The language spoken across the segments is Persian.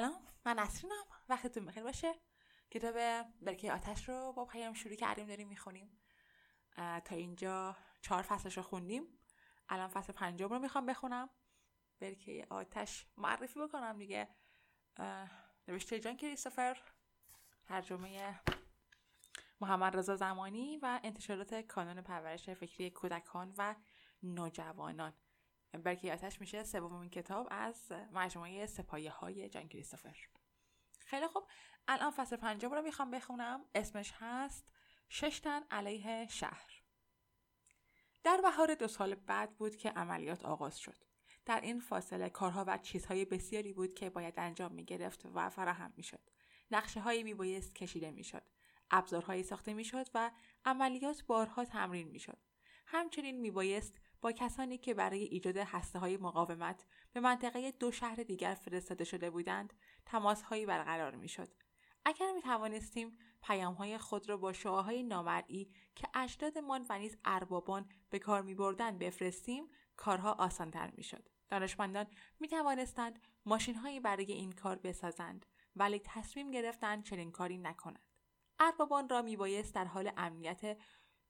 سلام من نسرینم. وقتتون بخیر باشه. کتاب برکه آتش رو با پیام شروع کردیم داریم می‌خونیم. تا اینجا چهار فصلش رو خوندیم. الان فصل پنجم رو می‌خوام بخونم. برکه آتش معرفی بکنم دیگه. نوشته جان کریستوفر. ترجمه محمد رضا زمانی و انتشارات کانون پرورش فکری کودکان و نوجوانان. برکه آتش میشه سومین کتاب از مجموعه سپایه های جان کریستوفر خیلی خوب الان فصل پنجم رو می‌خوام بخونم اسمش هست ششتن علیه شهر در بهار دو سال بعد بود که عملیات آغاز شد در این فاصله کارها و چیزهای بسیاری بود که باید انجام می گرفت و فراهم می شد. نقشه هایی می بایست کشیده می شد. ابزارهایی ساخته می شد و عملیات بارها تمرین می شد. همچنین می بایست با کسانی که برای ایجاد هسته های مقاومت به منطقه دو شهر دیگر فرستاده شده بودند تماس هایی برقرار می شد. اگر می توانستیم پیام های خود را با شعاهای نامرئی که اجدادمان و نیز اربابان به کار می بردن بفرستیم کارها آسانتر می شد. دانشمندان می توانستند ماشین هایی برای این کار بسازند ولی تصمیم گرفتند چنین کاری نکنند. اربابان را می بایست در حال امنیت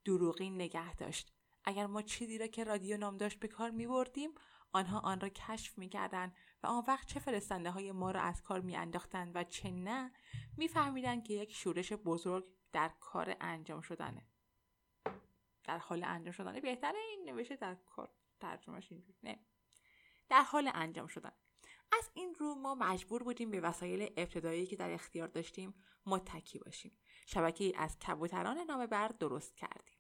دروغین نگه داشت اگر ما چیزی را که رادیو نام داشت به کار می بردیم آنها آن را کشف می کردن و آن وقت چه فرستنده های ما را از کار می و چه نه می که یک شورش بزرگ در کار انجام شدنه. در حال انجام شدنه بهتره این نوشته در کار ترجمهش اینجور نه. در حال انجام شدن. از این رو ما مجبور بودیم به وسایل ابتدایی که در اختیار داشتیم متکی باشیم. شبکه از کبوتران نامه بر درست کردیم.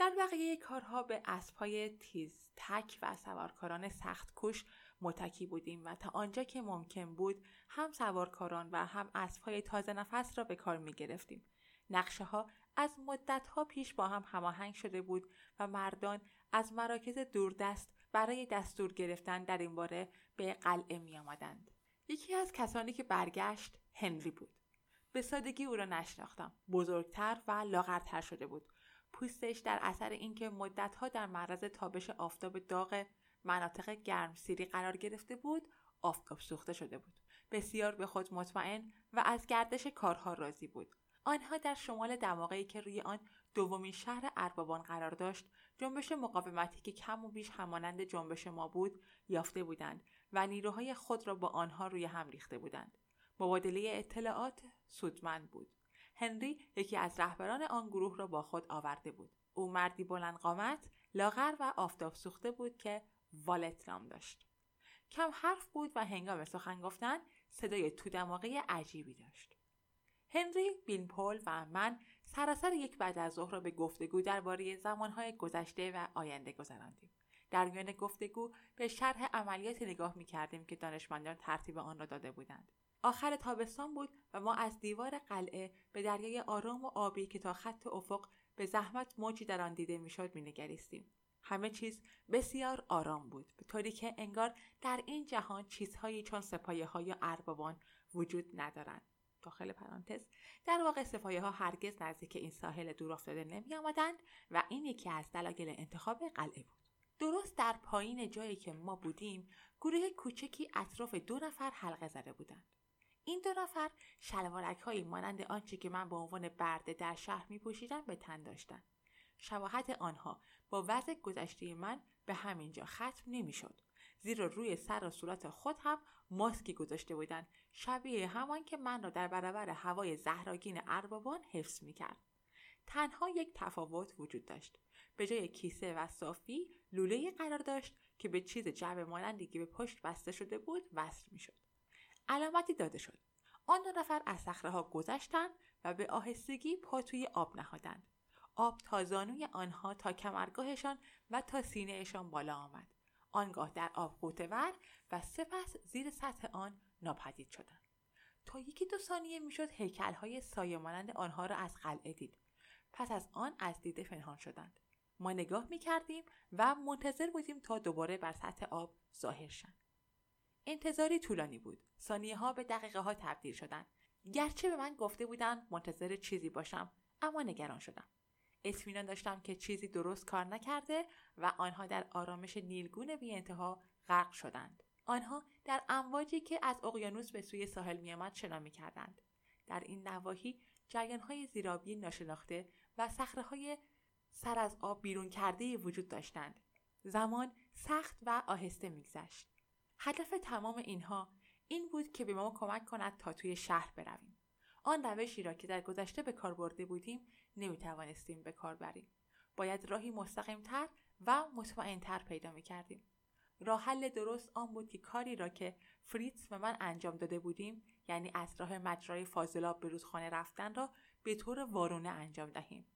در بقیه کارها به اسبهای تیز تک و سوارکاران سخت کش متکی بودیم و تا آنجا که ممکن بود هم سوارکاران و هم اسبهای تازه نفس را به کار می گرفتیم. نقشه ها از مدت ها پیش با هم هماهنگ شده بود و مردان از مراکز دوردست برای دستور گرفتن در این باره به قلعه می آمدند. یکی از کسانی که برگشت هنری بود. به سادگی او را نشناختم. بزرگتر و لاغرتر شده بود. پوستش در اثر اینکه مدتها در معرض تابش آفتاب داغ مناطق گرمسیری قرار گرفته بود آفتاب سوخته شده بود. بسیار به خود مطمئن و از گردش کارها راضی بود. آنها در شمال دماغی که روی آن دومین شهر اربابان قرار داشت جنبش مقاومتی که کم و بیش همانند جنبش ما بود یافته بودند و نیروهای خود را با آنها روی هم ریخته بودند. مبادله اطلاعات سودمند بود. هنری یکی از رهبران آن گروه را با خود آورده بود. او مردی بلند قامت لاغر و آفتاب سوخته بود که والت نام داشت. کم حرف بود و هنگام سخن گفتن صدای تو دماغه عجیبی داشت. هنری بین پول و من سراسر یک بعد از ظهر را به گفتگو درباره زمانهای گذشته و آینده گذراندیم. در میان گفتگو به شرح عملیات نگاه می کردیم که دانشمندان ترتیب آن را داده بودند. آخر تابستان بود و ما از دیوار قلعه به دریای آرام و آبی که تا خط افق به زحمت موجی در آن دیده می‌شد مینگریستیم. همه چیز بسیار آرام بود به طوری که انگار در این جهان چیزهایی چون سپایه های اربابان وجود ندارند. داخل پرانتز در واقع سپایه ها هرگز نزدیک این ساحل دور افتاده نمی آمدند و این یکی از دلایل انتخاب قلعه بود. درست در پایین جایی که ما بودیم گروه کوچکی اطراف دو نفر حلقه زده بودند. این دو نفر شلوارک های مانند آنچه که من به عنوان برده در شهر می پوشیدم به تن داشتند. شباهت آنها با وضع گذشته من به همینجا ختم نمی‌شد زیرا روی سر و صورت خود هم ماسکی گذاشته بودند شبیه همان که من را در برابر هوای زهراگین اربابان حفظ می کرد. تنها یک تفاوت وجود داشت به جای کیسه و صافی لوله قرار داشت که به چیز جعبه مانندی که به پشت بسته شده بود وصل می‌شد علامتی داده شد. آن دو نفر از صخره ها گذشتند و به آهستگی پا توی آب نهادند. آب تا زانوی آنها تا کمرگاهشان و تا سینهشان بالا آمد. آنگاه در آب ور و سپس زیر سطح آن ناپدید شدند. تا یکی دو ثانیه می‌شد هیکلهای سایه مانند آنها را از قلعه دید. پس از آن از دیده پنهان شدند. ما نگاه می کردیم و منتظر بودیم تا دوباره بر سطح آب ظاهر شند. انتظاری طولانی بود. ثانیه ها به دقیقه ها تبدیل شدند گرچه به من گفته بودند منتظر چیزی باشم اما نگران شدم. اطمینان داشتم که چیزی درست کار نکرده و آنها در آرامش نیلگون بی انتها غرق شدند. آنها در امواجی که از اقیانوس به سوی ساحل میآمد شنا می‌کردند. در این نواحی جریانهای زیرابی ناشناخته و های سر از آب بیرون کرده وجود داشتند. زمان سخت و آهسته میگذشت. هدف تمام اینها این بود که به ما کمک کند تا توی شهر برویم. آن روشی را که در گذشته به کار برده بودیم نمی توانستیم به کار بریم. باید راهی مستقیمتر و مطمئنتر پیدا می کردیم. راه حل درست آن بود که کاری را که فریتز و من انجام داده بودیم یعنی از راه مجرای فاضلاب به رودخانه رفتن را به طور وارونه انجام دهیم.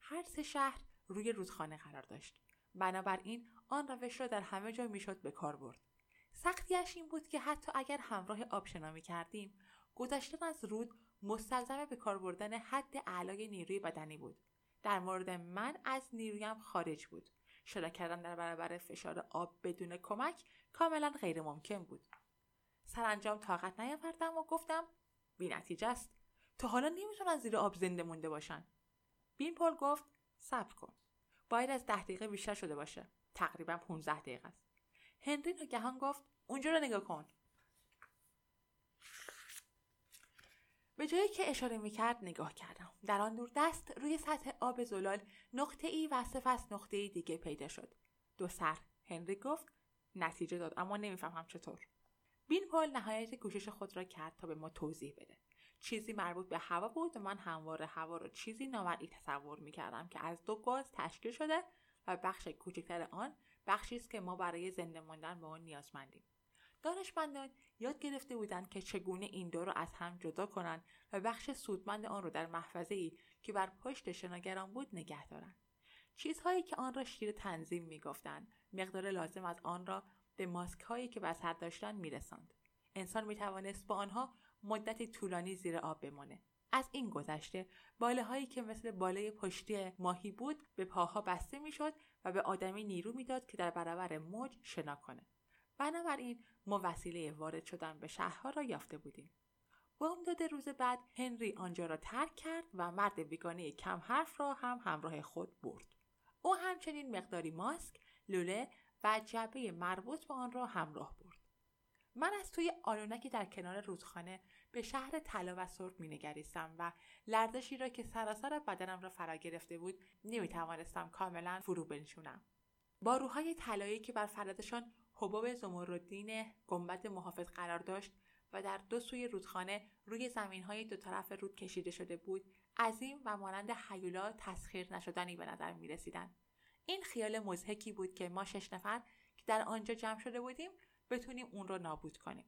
هر سه شهر روی رودخانه قرار داشت. بنابراین آن روش را در همه جا می‌شد به کار برد. سختیش این بود که حتی اگر همراه آب شنا می کردیم گذشتن از رود مستلزم به کار بردن حد اعلای نیروی بدنی بود. در مورد من از نیرویم خارج بود. شنا کردن در برابر فشار آب بدون کمک کاملا غیر ممکن بود. سرانجام طاقت نیاوردم و گفتم بی نتیجه است. تا حالا نمی‌تونن زیر آب زنده مونده باشن. بین پول گفت صبر کن. باید از ده دقیقه بیشتر شده باشه. تقریبا 15 دقیقه است. هنری ناگهان گفت اونجا رو نگاه کن. به جایی که اشاره می‌کرد نگاه کردم. در آن دور دست روی سطح آب زلال نقطه ای و سپس نقطه ای دیگه پیدا شد. دو سر. هنری گفت نتیجه داد اما نمی‌فهمم چطور. بین پول نهایت کوشش خود را کرد تا به ما توضیح بده. چیزی مربوط به هوا بود و من همواره هوا را چیزی نامرئی تصور می‌کردم که از دو گاز تشکیل شده و بخش کوچکتر آن بخشی است که ما برای زنده ماندن به آن نیازمندیم. دانشمندان یاد گرفته بودند که چگونه این دو را از هم جدا کنند و بخش سودمند آن را در محفظه ای که بر پشت شناگران بود نگه دارند. چیزهایی که آن را شیر تنظیم می‌گفتند مقدار لازم از آن را به ماسک هایی که بر سر داشتند میرساند. انسان می‌توانست با آنها مدتی طولانی زیر آب بمانه از این گذشته باله هایی که مثل باله پشتی ماهی بود به پاها بسته می‌شد و به آدمی نیرو می‌داد که در برابر موج شنا کنه. بنابراین ما وسیله وارد شدن به شهرها را یافته بودیم. بامداد روز بعد هنری آنجا را ترک کرد و مرد بیگانه کم حرف را هم همراه خود برد. او همچنین مقداری ماسک لوله و جعبه مربوط به آن را همراه برد. من از توی آلونکی در کنار رودخانه به شهر طلا و سرخ مینگریستم و لرزشی را که سراسر بدنم را فرا گرفته بود نمی‌توانستم کاملا فرو بنشونم با روهای طلایی که بر فردشان حباب زمردین گنبد محافظ قرار داشت و در دو سوی رودخانه روی زمین های دو طرف رود کشیده شده بود عظیم و مانند حیولا تسخیر نشدنی به نظر می رسیدن. این خیال مزهکی بود که ما شش نفر که در آنجا جمع شده بودیم بتونیم اون را نابود کنیم.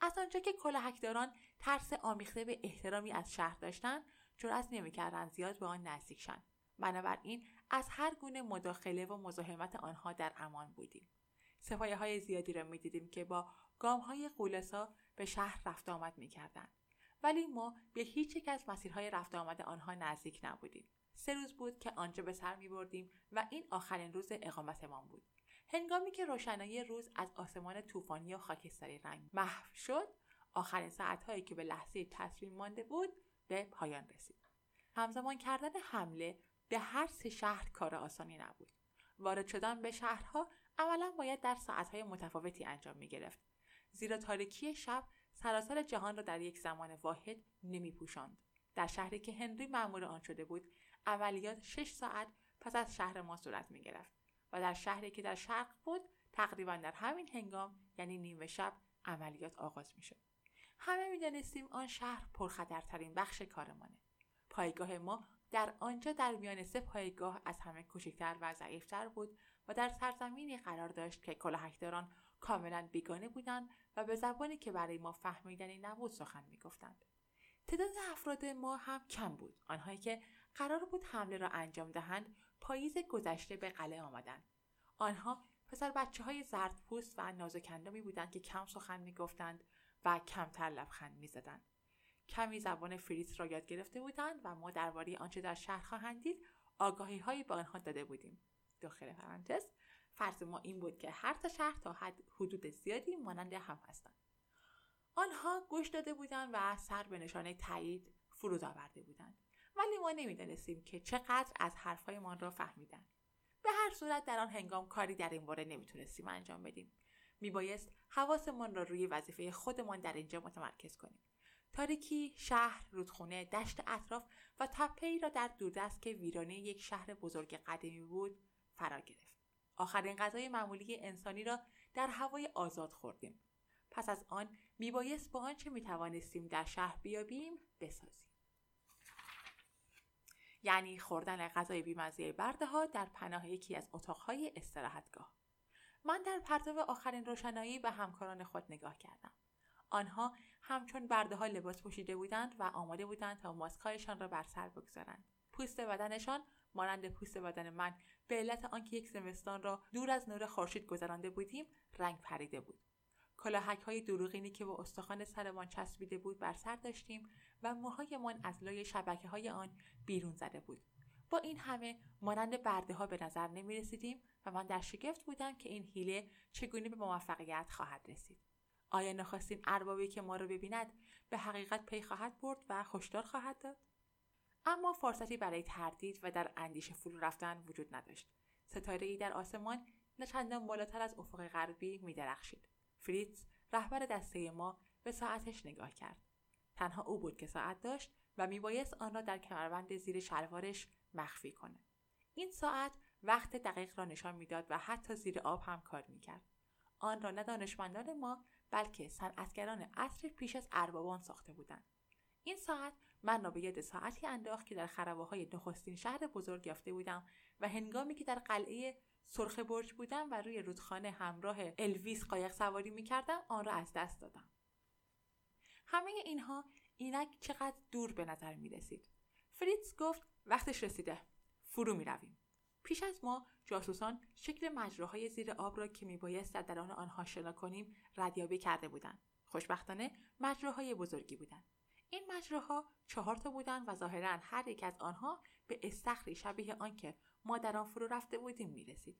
از آنجا که کلاهکداران ترس آمیخته به احترامی از شهر داشتند جرأت نمی‌کردند زیاد به آن نزدیک شن بنابراین از هر گونه مداخله و مزاحمت آنها در امان بودیم. سپایه های زیادی را می‌دیدیم که با گام های قولسا به شهر رفت آمد می‌کردند. ولی ما به هیچ یک از مسیرهای رفت آمد آنها نزدیک نبودیم. سه روز بود که آنجا به سر می بردیم و این آخرین روز اقامتمان بود. هنگامی که روشنایی روز از آسمان طوفانی و خاکستری رنگ محو شد آخرین ساعتهایی که به لحظه تصمیم مانده بود به پایان رسید. همزمان کردن حمله به هر سه شهر کار آسانی نبود. وارد شدن به شهرها اولا باید در ساعتهای متفاوتی انجام می گرفت زیرا تاریکی شب سراسر جهان را در یک زمان واحد نمی. در شهری که هنری معمول آن شده بود عملیات شش ساعت پس از شهر ما صورت می گرفت و در شهری که در شرق بود تقریبا در همین هنگام یعنی نیمه شب عملیات آغاز می شد. همه می دانستیم آن شهر پرخطرترین بخش کارمانه. پایگاه ما در آنجا در میان سه پایگاه از همه کوچکتر و ضعیفتر بود و در سرزمینی قرار داشت که کلاهکداران کاملا بیگانه بودند و به زبانی که برای ما فهمیدنی نبود سخن می‌گفتند تعداد افراد ما هم کم بود آنهایی که قرار بود حمله را انجام دهند پاییز گذشته به قلعه آمدند. آنها پسر بچه های زرد پوست و نازکندامی بودند که کم سخن می‌گفتند و کمتر لبخند می‌زدند. کمی زبان فریس را یاد گرفته بودند و ما درباره آنچه در شهر خواهند دید آگاهی هایی به آنها داده بودیم. داخل پرانتز فرض ما این بود که هر تا شهر تا حد حدود زیادی مانند هم هستند. آنها گوش داده بودند و سر به نشانه تایید فرود آورده بودند. ولی ما نمی‌دانستیم که چقدر از حرفهایمان را فهمیدند به هر صورت در آن هنگام کاری در این باره نمی‌تونستیم انجام بدیم. میبایست حواسمان را روی وظیفه خودمان در اینجا متمرکز کنیم. تاریکی شهر رودخونه دشت اطراف و تپه ای را در دوردست که ویرانه یک شهر بزرگ قدیمی بود فرا گرفت. آخرین غذای معمولی انسانی را در هوای آزاد خوردیم. پس از آن میبایست با آنچه می‌توانستیم در شهر بیابیم بسازیم. یعنی خوردن غذای بیمزه برده ها در پناه یکی از اتاقهای استراحتگاه. من در پرتو آخرین روشنایی به همکاران خود نگاه کردم. آنها همچون برده ها لباس پوشیده بودند و آماده بودند تا ماسکهایشان را بر سر بگذارند. پوست بدنشان مانند پوست بدن من به علت آنکه یک زمستان را دور از نور خورشید گذرانده بودیم رنگ پریده بود. کلاهک های دروغینی که با استخوان سرمان چسبیده بود بر سر داشتیم و موهایمان از لای شبکه های آن بیرون زده بود. با این همه مانند برده ها به نظر نمی رسیدیم و من در شگفت بودم که این حیله چگونه به موفقیت خواهد رسید. آیا نخواستیم اربابی که ما را ببیند به حقیقت پی خواهد برد و هشدار خواهد داد؟ اما فرصتی برای تردید و در اندیشه فرو رفتن وجود نداشت. ستاره ای در آسمان نه چندان بالاتر از افق غربی میدرخشید. فریتز رهبر دسته ما به ساعتش نگاه کرد. تنها او بود که ساعت داشت و میبایست آن را در کمربند زیر شلوارش مخفی کنه. این ساعت وقت دقیق را نشان می‌داد و حتی زیر آب هم کار می‌کرد. آن را نه دانشمندان ما بلکه صنعتگران عصر پیش از اربابان ساخته بودند. این ساعت من را به یاد ساعتی انداخت که در های نخستین شهر بزرگ یافته بودم و هنگامی که در قلعه سرخ برج بودم و روی رودخانه همراه الویس قایق سواری می کردم آن را از دست دادم. همه اینها اینک چقدر دور به نظر می رسید. فریتز گفت وقتش رسیده. فرو می رویم. پیش از ما جاسوسان شکل مجراهای زیر آب را که میبایست در درون آنها شنا کنیم ردیابی کرده بودند خوشبختانه مجراهای بزرگی بودند این مجراها چهار تا بودند و ظاهرا هر یک از آنها به استخری شبیه آنکه ما در آن فرو رفته بودیم می‌رسید.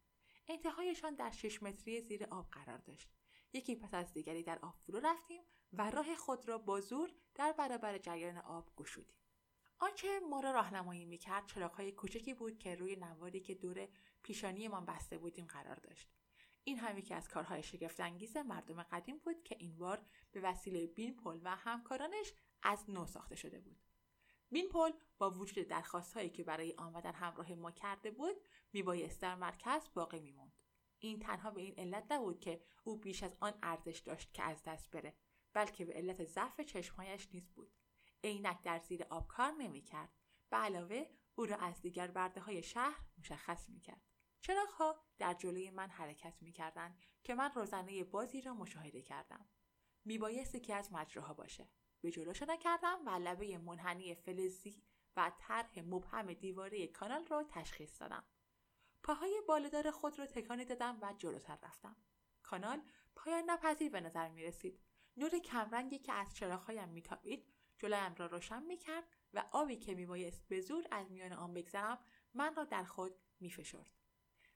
انتهایشان در شش متری زیر آب قرار داشت. یکی پس از دیگری در آب فرو رفتیم و راه خود را با زور در برابر جریان آب گشودیم. آنچه ما را راهنمایی می‌کرد چراغهای کوچکی بود که روی نواری که دور پیشانیمان بسته بودیم قرار داشت. این هم یکی از کارهای شگفتانگیز مردم قدیم بود که این بار به وسیله بین پل و همکارانش از نو ساخته شده بود. بین پل با وجود درخواست هایی که برای آمدن همراه ما کرده بود میبایست در مرکز باقی میموند این تنها به این علت نبود که او بیش از آن ارزش داشت که از دست بره بلکه به علت ضعف چشمهایش نیز بود. عینک در زیر آب کار نمی‌کرد. به علاوه او را از دیگر برده های شهر مشخص می‌کرد. ها در جلوی من حرکت می‌کردند که من روزنه بازی را مشاهده کردم. میبایست که از مجراها باشه. به جلو کردم و لبه منحنی فلزی و طرح مبهم دیواره کانال را تشخیص دادم. پاهای بالدار خود را تکانی دادم و جلوتر رفتم. کانال پایان نپذیر به نظر می رسید. نور کمرنگی که از چراغهایم میتابید جلویم را روشن می‌کرد و آبی که میبایست به زور از میان آن بگذرم من را در خود میفشرد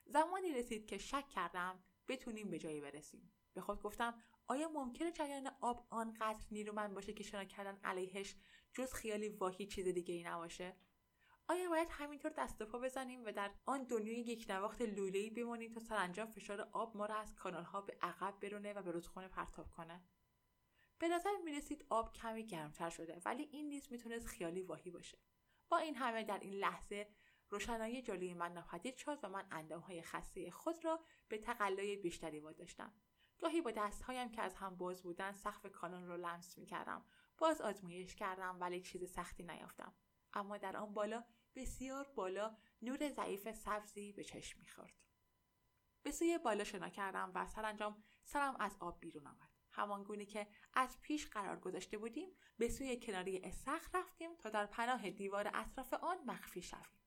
زمانی رسید که شک کردم بتونیم به جایی برسیم. به خود گفتم آیا ممکنه جریان آب آنقدر نیرومند باشه که شنا کردن علیهش جز خیالی واهی چیز دیگه ای نباشه؟ آیا باید همینطور دست و پا بزنیم و در آن دنیای یک نواخت لوله‌ای بمانیم تا سرانجام فشار آب ما را از کانالها به عقب برونه و به رودخانه پرتاب کنه؟ به نظر می رسید آب کمی گرمتر شده ولی این نیز می‌تونست خیالی واهی باشه. با این همه در این لحظه روشنایی جلوی من ناپدید شد و من اندامهای خسته خود را به تقلای بیشتری واداشتم. گاهی با دستهایم که از هم باز بودن سقف کانون را لمس می کردم. باز آزمایش کردم ولی چیز سختی نیافتم. اما در آن بالا بسیار بالا نور ضعیف سبزی به چشم می‌خورد. به سوی بالا شنا کردم و سرانجام سرم از آب بیرون آمد. همان که از پیش قرار گذاشته بودیم به سوی کناری استخر رفتیم تا در پناه دیوار اطراف آن مخفی شویم.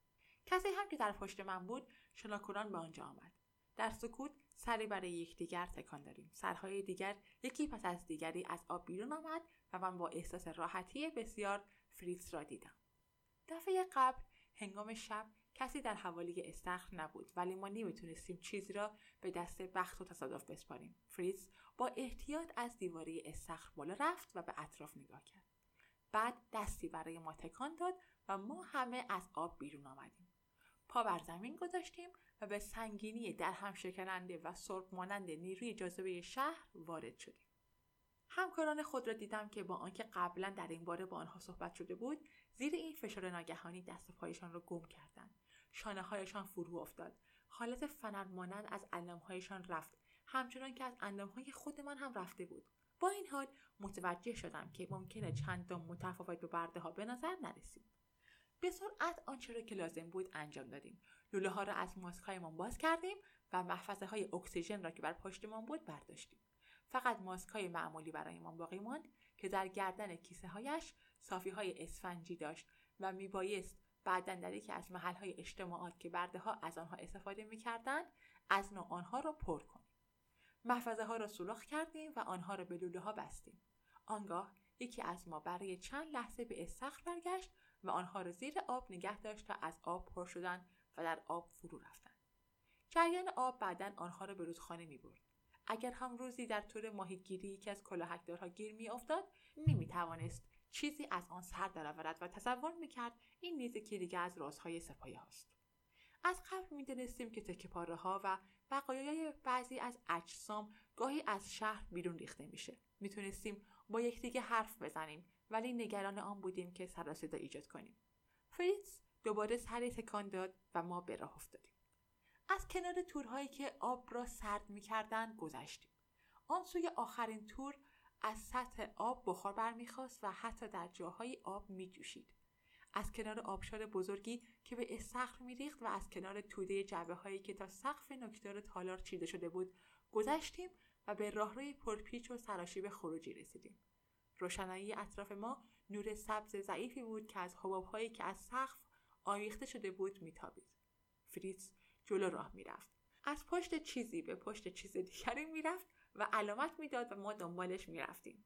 کسی هم که در پشت من بود شناکوران به آنجا آمد. در سکوت سری برای یکدیگر تکان داریم. سرهای دیگر یکی پس از دیگری از آب بیرون آمد و من با احساس راحتی بسیار فریتز را دیدم. دفعه قبل هنگام شب کسی در حوالی استخر نبود ولی ما نمی‌تونستیم چیزی را به دست بخت و تصادف بسپاریم. فریتز با احتیاط از دیواره استخر بالا رفت و به اطراف نگاه کرد. بعد دستی برای ما تکان داد و ما همه از آب بیرون آمدیم. پا بر زمین گذاشتیم به سنگینی در هم شکننده و سرب مانند نیروی جاذبه شهر وارد شدیم. همکاران خود را دیدم که با آنکه قبلا در این باره با آنها صحبت شده بود زیر این فشار ناگهانی دست پایشان را گم کردند. شانه هایشان فرو افتاد. حالت فنر مانند از اندامهایشان رفت. همچنان که از اندامهای خود من هم رفته بود. با این حال متوجه شدم که ممکنه چندان متفاوت به برده ها به نظر نرسید. به سرعت آنچه را که لازم بود انجام دادیم. لوله ها را از ماسک هایمان باز کردیم و محفظه های اکسیژن را که بر پشتمان بود برداشتیم. فقط ماسک های معمولی برایمان باقی ماند که در گردن کیسه هایش صافی های اسفنجی داشت و میبایست بعدا در یکی از محل های اجتماعات که برده ها از آنها استفاده می‌کردند از نوع آنها را پر کنیم. محفظه ها را سوراخ کردیم و آنها را به لوله ها بستیم. آنگاه یکی از ما برای چند لحظه به استخر برگشت و آنها را زیر آب نگه داشت تا از آب پر شدند و در آب فرو رفتند جریان آب بعدا آنها را به رودخانه می برد. اگر هم روزی در طور ماهیگیری یکی از کلاهکدارها گیر می افتاد نمی توانست چیزی از آن سر درآورد و تصور می‌کرد این نیز که دیگه از رازهای سپایه هاست. از قبل می‌دانستیم که تکه ها و بقایای بعضی از اجسام گاهی از شهر بیرون ریخته میشه. می‌تونستیم با یکدیگه حرف بزنیم ولی نگران آن بودیم که سر ایجاد کنیم. فریتز دوباره سری تکان داد و ما به راه افتادیم. از کنار تورهایی که آب را سرد می‌کردند گذشتیم. آن سوی آخرین تور از سطح آب بخار برمیخواست و حتی در جاهای آب میجوشید از کنار آبشار بزرگی که به استخر میریخت و از کنار توده جبه هایی که تا سقف نکتار تالار چیده شده بود گذشتیم و به راهروی پرپیچ و سراشیب خروجی رسیدیم روشنایی اطراف ما نور سبز ضعیفی بود که از هایی که از سقف آویخته شده بود میتابید. فریتز جلو راه می‌رفت. از پشت چیزی به پشت چیز دیگری می‌رفت و علامت می‌داد و ما دنبالش می‌رفتیم.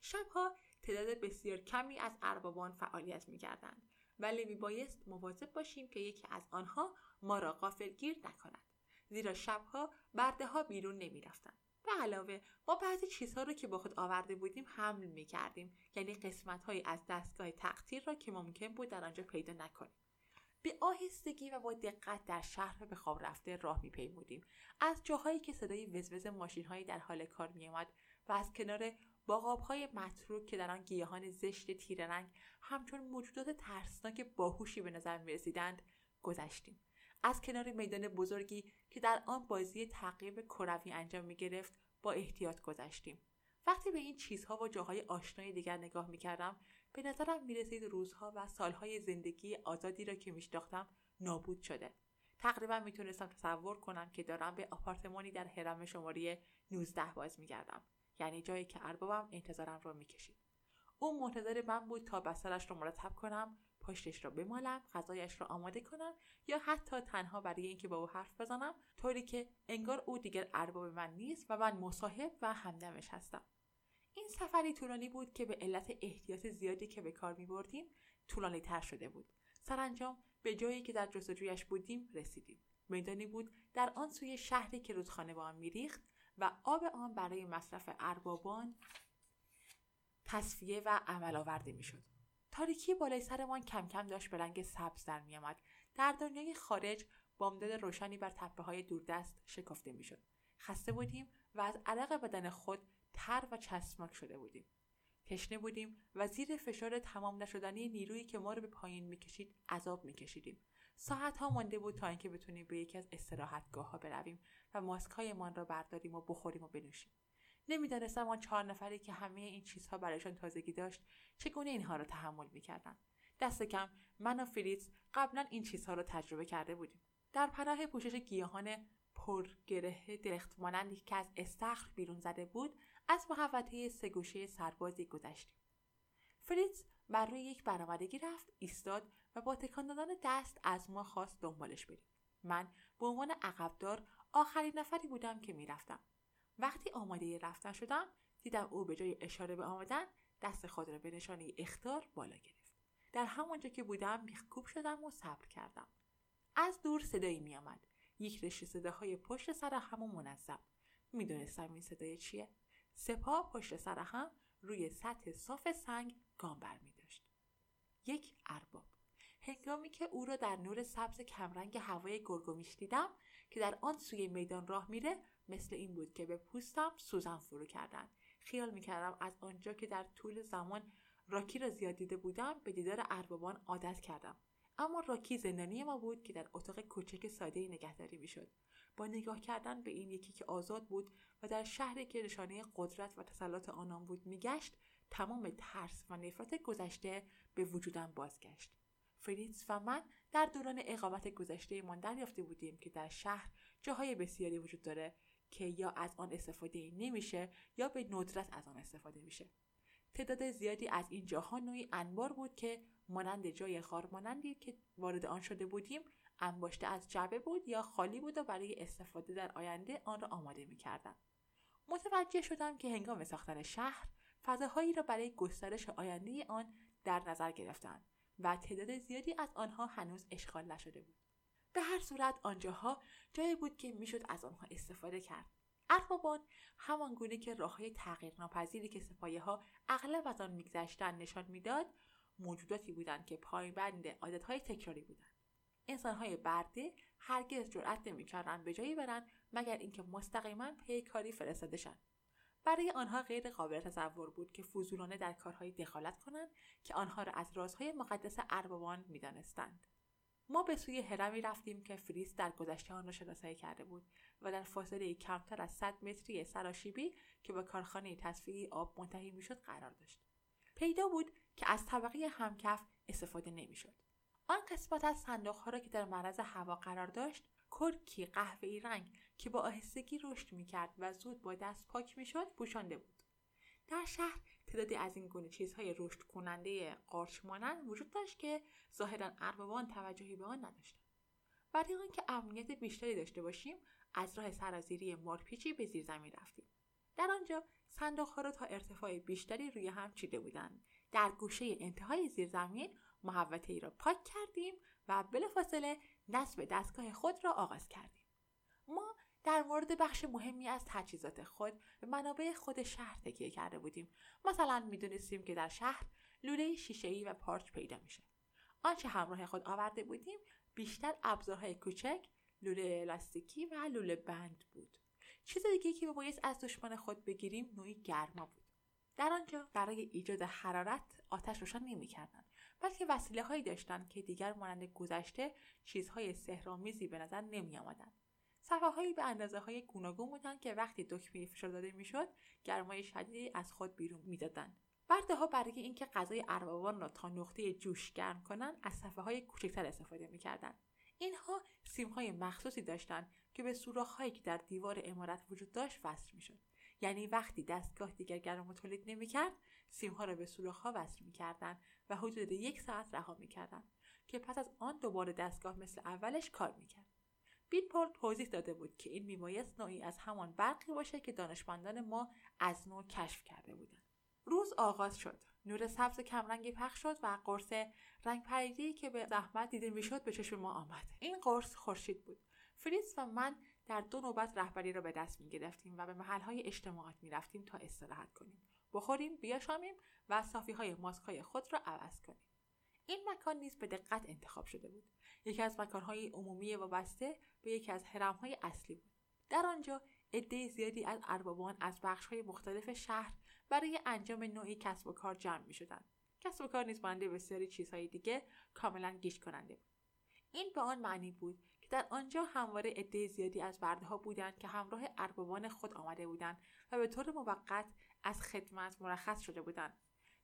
شبها تعداد بسیار کمی از اربابان فعالیت می‌کردند. ولی میبایست مواظب باشیم که یکی از آنها ما را غافلگیر نکند. زیرا شبها برده ها بیرون نمی‌رفتند. به علاوه ما بعضی چیزها را که با خود آورده بودیم حمل می کردیم یعنی قسمت از دستگاه تقطیر را که ممکن بود در آنجا پیدا نکنیم. به آهستگی و با دقت در شهر به خواب رفته راه میپیمودیم. از جاهایی که صدای وزوز ماشینهایی در حال کار میآمد و از کنار باقابهای متروک که در آن گیاهان زشت تیره رنگ همچون موجودات ترسناک باهوشی به نظر می‌رسیدند گذشتیم. از کنار میدان بزرگی که در آن بازی تعقیب کروی انجام می‌گرفت با احتیاط گذشتیم. وقتی به این چیزها و جاهای آشنای دیگر نگاه می‌کردم به نظرم می‌رسید روزها و سالهای زندگی آزادی را که میشناختم نابود شده. تقریبا می‌تونستم تصور کنم که دارم به آپارتمانی در حرم شماره 19 باز میگردم. یعنی جایی که اربابم انتظارم را می‌کشید. او منتظر من بود تا بسترش را مرتب کنم پشتش را بمالم غذایش را آماده کنم یا حتی تنها برای اینکه با او حرف بزنم طوری که انگار او دیگر ارباب من نیست و من مصاحب و همدمش هستم. این سفری طولانی بود که به علت احتیاط زیادی که به کار می بردیم طولانی تر شده بود. سرانجام به جایی که در جستجویش بودیم رسیدیم. میدانی بود در آن سوی شهری که رودخانه به آن میریخت و آب آن برای مصرف اربابان تصفیه و عمل آورده می‌شد. تاریکی بالای سرمان کم کم داشت به رنگ سبز در میآمد. در دنیای خارج بامداد روشنی بر تپه های دوردست شکافته می‌شد. خسته بودیم و از عرق بدن خود تر و چسبناک شده بودیم. تشنه بودیم و زیر فشار تمام نشدنی نیرویی که ما رو به پایین می‌کشید عذاب میکشیدیم. ساعت ها مانده بود تا اینکه بتونیم به یکی از استراحتگاه ها برویم و ماسک من را برداریم و بخوریم و بنوشیم. نمی‌دانستم آن چهار نفری که همه این چیزها برایشان تازگی داشت چگونه اینها را تحمل می‌کردند. دست کم من و فریتز قبلا این چیزها را تجربه کرده بودیم. در پناه پوشش گیاهان پرگره درخت مانندی که از استخر بیرون زده بود از محوطه سگوشه سربازی گذشتیم فریتز بر روی یک برآمدگی رفت ایستاد و با تکان دادن دست از ما خواست دنبالش بریم. من به عنوان عقبدار آخرین نفری بودم که می‌رفتم. وقتی آماده رفتن شدم دیدم او به جای اشاره به آمدن دست خود را به نشانه اختار بالا گرفت. در همانجا که بودم میخکوب شدم و صبر کردم. از دور صدایی میآمد. یک رشته صداهای پشت سر هم و منظم. می‌دونستم این صدای چیه؟ سپاه پشت سر هم روی سطح صاف سنگ گام بر می داشت. یک ارباب. هنگامی که او را در نور سبز کمرنگ هوای گرگومیش دیدم که در آن سوی میدان راه میره مثل این بود که به پوستم سوزن فرو کردن خیال می‌کردم از آنجا که در طول زمان راکی را زیاد دیده بودم به دیدار اربابان عادت کردم. اما راکی زندانی ما بود که در اتاق کوچک ساده نگهداری می‌شد. با نگاه کردن به این یکی که آزاد بود و در شهری که نشانه قدرت و تسلط آنان بود میگشت تمام ترس و نفرت گذشته به وجودم بازگشت. فریتز و من در دوران اقامت گذشتهمان دریافته بودیم که در شهر جاهای بسیاری وجود داره که یا از آن استفاده نمیشه یا به ندرت از آن استفاده میشه. تعداد زیادی از این جاها نوعی انبار بود که مانند جای خارمانندی که وارد آن شده بودیم انباشته از جعبه بود یا خالی بود و برای استفاده در آینده آن را آماده می‌کردم. متوجه شدم که هنگام ساختن شهر فضاهایی را برای گسترش آینده آن در نظر گرفتند و تعداد زیادی از آنها هنوز اشغال نشده بود. به هر صورت آنجاها جایی بود که می‌شد از آنها استفاده کرد. اربابان همان گونه که راههای تغییر ناپذیری که سپایه ها اغلب از آن میگذشتند نشان می‌داد موجوداتی بودند که پایبند عادتهای تکراری بودند انسانهای برده هرگز جرأت نمی‌کردند به جایی برند مگر اینکه مستقیما پیکاری فرستاده برای آنها غیر قابل تصور بود که فضولانه در کارهای دخالت کنند که آنها را از رازهای مقدس اربابان می‌دانستند. ما به سوی هرمی رفتیم که فریس در گذشته آن را شناسایی کرده بود و در فاصله کمتر از 100 متری سراشیبی که به کارخانه تصفیه آب منتهی می‌شد قرار داشت. پیدا بود که از طبقه همکف استفاده نمی‌شد. آن قسمت از صندوقها را که در معرض هوا قرار داشت کرکی قهوه‌ای رنگ که با آهستگی رشد می‌کرد و زود با دست پاک می‌شد پوشانده بود. در شهر تعدادی از این گونه چیزهای رشد کننده قارچ مانند وجود داشت که ظاهرا اربابان توجهی به آن نداشتند. برای آنکه امنیت بیشتری داشته باشیم از راه سرازیری مارپیچی به زیر زمین رفتیم. در آنجا صندوقها را تا ارتفاع بیشتری روی هم چیده بودند. در گوشه انتهای زیرزمین محوطه ای را پاک کردیم و بلافاصله نصب دستگاه خود را آغاز کردیم. ما در مورد بخش مهمی از تجهیزات خود به منابع خود شهر تکیه کرده بودیم. مثلا می‌دونستیم که در شهر لوله شیشهای و پارچ پیدا میشه. آنچه همراه خود آورده بودیم بیشتر ابزارهای کوچک لوله لاستیکی و لوله بند بود. چیز دیگه که بایست از دشمن خود بگیریم نوعی گرما بود. در آنجا برای ایجاد حرارت آتش روشن نمی‌کردند بلکه وسیله هایی داشتند که دیگر مانند گذشته چیزهای سهرامیزی به نظر نمی آمدند. صفحه هایی به اندازه های گوناگون بودند که وقتی دکمه فشار داده می‌شد گرمای شدیدی از خود بیرون می‌دادند. برده ها برای اینکه غذای اربابان را تا نقطه جوش گرم کنند از صفحه های کوچکتر استفاده می‌کردند. اینها سیم های مخصوصی داشتند که به سوراخ هایی که در دیوار امارت وجود داشت وصل می‌شد. یعنی وقتی دستگاه دیگر گرم تولید نمی‌کرد سیمها را به سوراخها وصل می‌کردند و حدود یک ساعت رها می‌کردند که پس از آن دوباره دستگاه مثل اولش کار می‌کرد. بیلپول توضیح داده بود که این میبایست نوعی از همان برقی باشه که دانشمندان ما از نو کشف کرده بودند. روز آغاز شد. نور سبز کمرنگی پخش شد و قرص رنگ پریدی که به زحمت دیده می‌شد به چشم ما آمد. این قرص خورشید بود. فریس و من در دو نوبت رهبری را به دست می گرفتیم و به محلهای اجتماعات می رفتیم تا استراحت کنیم. بخوریم بیاشامیم و صافی های ماسک های خود را عوض کنیم. این مکان نیز به دقت انتخاب شده بود. یکی از مکانهای عمومی وابسته به یکی از حرمهای اصلی بود. در آنجا عده زیادی از اربابان از بخشهای مختلف شهر برای انجام نوعی کسب و کار جمع می شدند. کسب و کار نیز مانند بسیاری چیزهای دیگه کاملا گیج کننده بود. این به آن معنی بود در آنجا همواره عده زیادی از برده ها بودند که همراه اربابان خود آمده بودند و به طور موقت از خدمت مرخص شده بودند.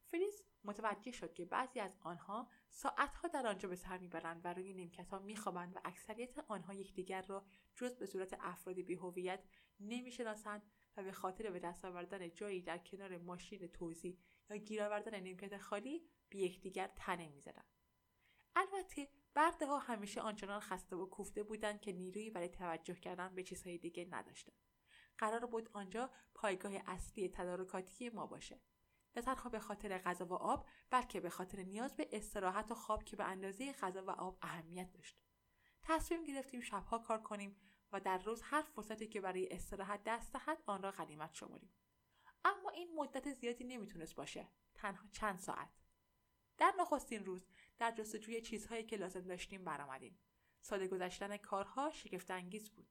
فریز متوجه شد که بعضی از آنها ساعتها در آنجا به سر می‌برند و روی نیمکت ها میخوابند و اکثریت آنها یکدیگر را جز به صورت افراد بیهویت نمی‌شناسند و به خاطر به دست آوردن جایی در کنار ماشین توزیع یا گیر آوردن نیمکت خالی به یکدیگر تنه می‌زدند. البته برده ها همیشه آنچنان خسته و کوفته بودند که نیرویی برای توجه کردن به چیزهای دیگه نداشتند. قرار بود آنجا پایگاه اصلی تدارکاتی ما باشه. نه تنها به خاطر غذا و آب بلکه به خاطر نیاز به استراحت و خواب که به اندازه غذا و آب اهمیت داشت. تصمیم گرفتیم شبها کار کنیم و در روز هر فرصتی که برای استراحت دست دهد آن را غنیمت شمریم اما این مدت زیادی نمی‌تونست باشه. تنها چند ساعت. در نخستین روز در جستجوی چیزهایی که لازم داشتیم برآمدیم. ساده گذشتن کارها شگفت انگیز بود.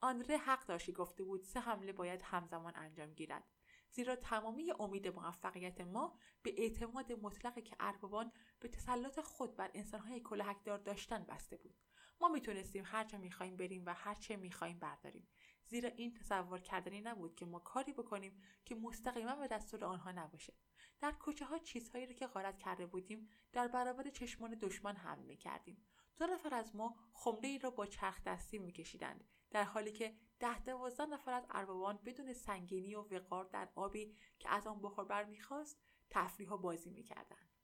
آندره حق داشتی گفته بود سه حمله باید همزمان انجام گیرد زیرا تمامی امید موفقیت ما به اعتماد مطلقی که اربابان به تسلط خود بر انسانهای کلاهکدار داشتن بسته بود. ما می‌تونستیم هر جا می‌خواهیم بریم و هر چه می‌خواهیم برداریم. زیرا این تصور کردنی نبود که ما کاری بکنیم که مستقیما به دستور آنها نباشه. در کوچه ها چیزهایی را که غارت کرده بودیم در برابر چشمان دشمن حمل می‌کردیم. دو نفر از ما خمره ای را با چرخ دستی میکشیدند در حالی که ده دوازده نفر از اربابان بدون سنگینی و وقار در آبی که از آن بخار برمیخواست تفریح ها بازی می‌کردند.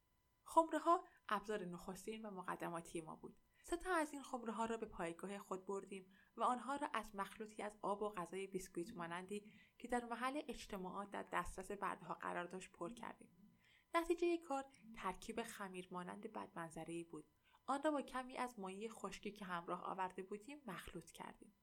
خمره ها ابزار نخستین و مقدماتی ما بود. سه تا از این خمره ها را به پایگاه خود بردیم و آنها را از مخلوطی از آب و غذای بیسکویت مانندی که در محل اجتماعات در دسترس بردها قرار داشت پر کردیم. نتیجه کار ترکیب خمیر مانند بدمنظری بود. آن را با کمی از مایه خشکی که همراه آورده بودیم مخلوط کردیم.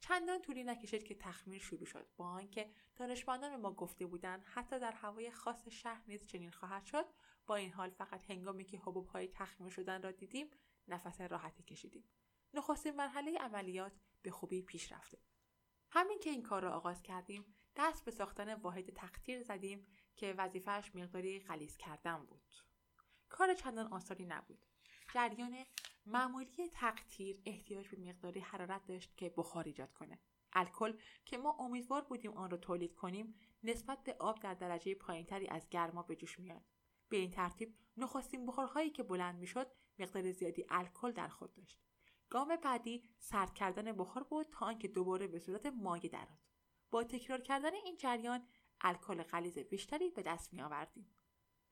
چندان طولی نکشید که تخمیر شروع شد. با آنکه دانشمندان به ما گفته بودند حتی در هوای خاص شهر نیز چنین خواهد شد با این حال فقط هنگامی که های تخمیر شدن را دیدیم نفس راحتی کشیدیم. نخستین مرحله عملیات به خوبی پیش رفته. همین که این کار را آغاز کردیم دست به ساختن واحد تقطیر زدیم که وظیفهش مقداری غلیظ کردن بود. کار چندان آسانی نبود. جریان معمولی تقطیر احتیاج به مقداری حرارت داشت که بخار ایجاد کنه. الکل که ما امیدوار بودیم آن را تولید کنیم نسبت به آب در درجه پایینتری از گرما به جوش میاد. به این ترتیب نخستین بخارهایی که بلند می‌شد مقدار زیادی الکل در خود داشت. گام بعدی سرد کردن بخار بود تا آنکه دوباره به صورت مایع درآد با تکرار کردن این جریان الکل غلیظ بیشتری به دست می آوردیم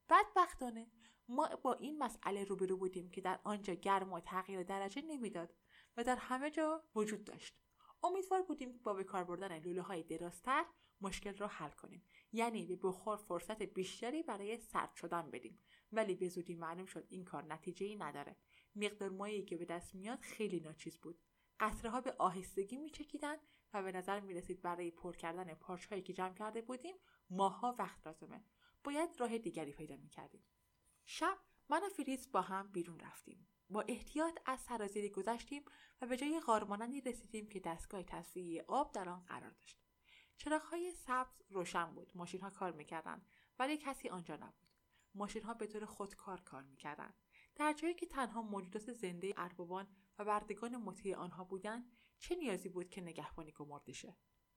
بدبختانه ما با این مسئله روبرو بودیم که در آنجا گرما تغییر درجه نمی‌داد و در همه جا وجود داشت. امیدوار بودیم با به کار بردن لوله های درازتر مشکل را حل کنیم. یعنی به بخار فرصت بیشتری برای سرد شدن بدیم. ولی به زودی معلوم شد این کار نتیجه ای نداره. مقدار مایعی که به دست میاد خیلی ناچیز بود قطره ها به آهستگی میچکیدند و به نظر می رسید برای پر کردن پارچ هایی که جمع کرده بودیم ماها وقت لازمه باید راه دیگری پیدا می کردیم. شب من و فریز با هم بیرون رفتیم. با احتیاط از سرازیری گذشتیم و به جای غارمانندی رسیدیم که دستگاه تصفیه آب در آن قرار داشت. چراغهای سبز روشن بود. ماشین ها کار می‌کردند ولی کسی آنجا نبود. ماشین ها به طور خودکار کار می‌کردند. در جایی که تنها موجودات زنده اربابان و بردگان مطیع آنها بودند چه نیازی بود که نگهبانی گمرده شه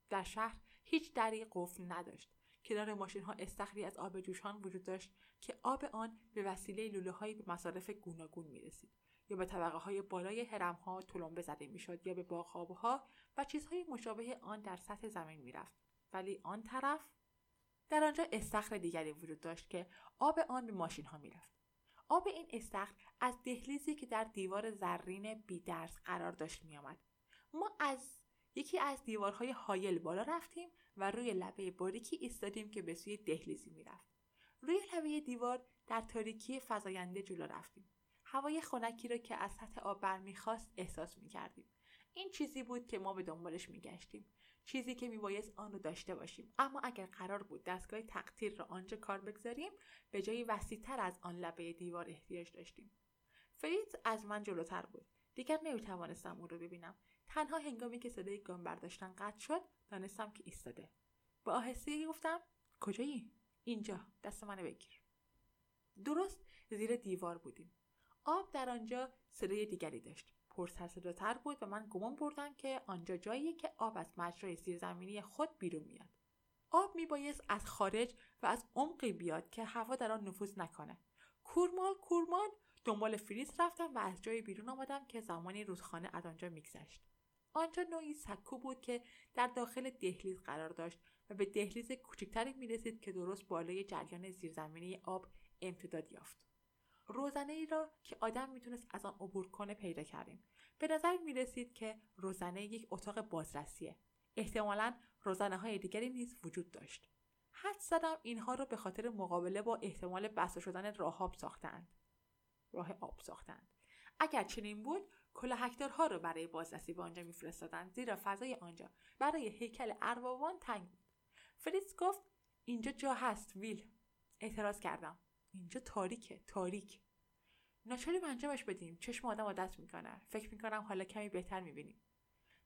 در شهر هیچ دری قفل نداشت. کنار ماشین ها استخری از آب جوشان وجود داشت که آب آن به وسیله لوله هایی به مصارف گوناگون می رسید یا به طبقه های بالای هرم ها تلمبه زده می‌شد یا به باغ ها و چیزهای مشابه آن در سطح زمین می‌رفت. ولی آن طرف؟ در آنجا استخر دیگری وجود داشت که آب آن به ماشین ها می‌رفت. آب این استخر از دهلیزی که در دیوار زرین بیدرس قرار داشت میآمد. ما از یکی از دیوارهای هایل بالا رفتیم و روی لبه باریکی ایستادیم که به سوی دهلیزی می‌رفت. روی لبه دیوار در تاریکی فزاینده جلو رفتیم. هوای خنکی را که از سطح آب برمیخواست احساس می‌کردیم. این چیزی بود که ما به دنبالش میگشتیم. چیزی که میبایست آن رو داشته باشیم. اما اگر قرار بود دستگاه تقطیر را آنجا کار بگذاریم به جایی وسیعتر از آن لبه دیوار احتیاج داشتیم. فریز از من جلوتر بود. دیگر نمی‌توانستم او را ببینم. تنها هنگامی که صدای گام برداشتن قطع شد دانستم که ایستاده. با آهستگی گفتم کجایی؟ اینجا. دست منو بگیر. درست زیر دیوار بودیم. آب در آنجا صدای دیگری داشت. پرسر صداتر بود و من گمان بردم که آنجا جاییه که آب از مجرای زیرزمینی خود بیرون میاد. آب میبایست از خارج و از عمقی بیاد که هوا در آن نفوذ نکنه. کورمال کورمال دنبال فریز رفتم و از جای بیرون آمدم که زمانی رودخانه از آنجا میگذشت. آنجا نوعی سکو بود که در داخل دهلیز قرار داشت و به دهلیز کوچکتری می رسید که درست بالای جریان زیرزمینی آب امتداد یافت. روزنه ای را که آدم می‌تونست از آن عبور کنه پیدا کردیم. به نظر می رسید که روزنه یک اتاق بازرسیه. احتمالا روزنه های دیگری نیز وجود داشت. حد زدم اینها را به خاطر مقابله با احتمال بسته شدن راهاب ساختند. راه آب ساختند. اگر چنین بود کلاهکدارها را برای بازرسی به آنجا میفرستادند زیرا فضای آنجا برای هیکل ارواوان تنگ بود فریتز گفت اینجا جا هست ویل اعتراض کردم اینجا تاریکه تاریک. ناچاریم انجامش بدیم. چشم آدم عادت می‌کنه. فکر می‌کنم حالا کمی بهتر می‌بینیم.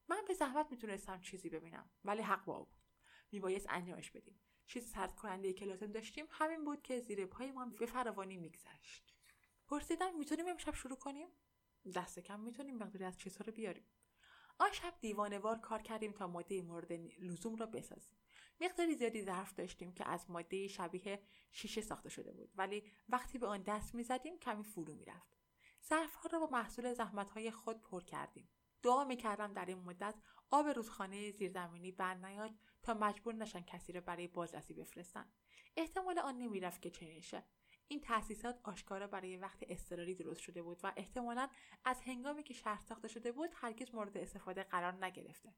من به زحمت می‌تونستم چیزی ببینم ولی حق با بود. میبایست انجامش بدیم. چیز سرد کننده که لازم داشتیم. همین بود که زیر پایمان به فراوانی میگذشت. پرسیدم می‌تونیم امشب شروع کنیم؟ دست کم می‌تونیم مقداری از چیزها رو بیاریم. آن شب دیوانوار کار کردیم تا ماده مورد لزوم را بسازیم. مقداری زیادی ظرف داشتیم که از ماده شبیه شیشه ساخته شده بود. ولی وقتی به آن دست می‌زدیم کمی فرو می‌رفت. ظرفها را با محصول زحمتهای خود پر کردیم. دعا می‌کردم در این مدت آب رودخانه زیرزمینی نیاد تا مجبور نشن کسی را برای بازرسی بفرستن. احتمال آن نمی‌رفت که چنین شه. این تأسیسات آشکارا برای وقت اضطراری درست شده بود و احتمالا از هنگامی که شهر ساخته شده بود هرگز مورد استفاده قرار نگرفته.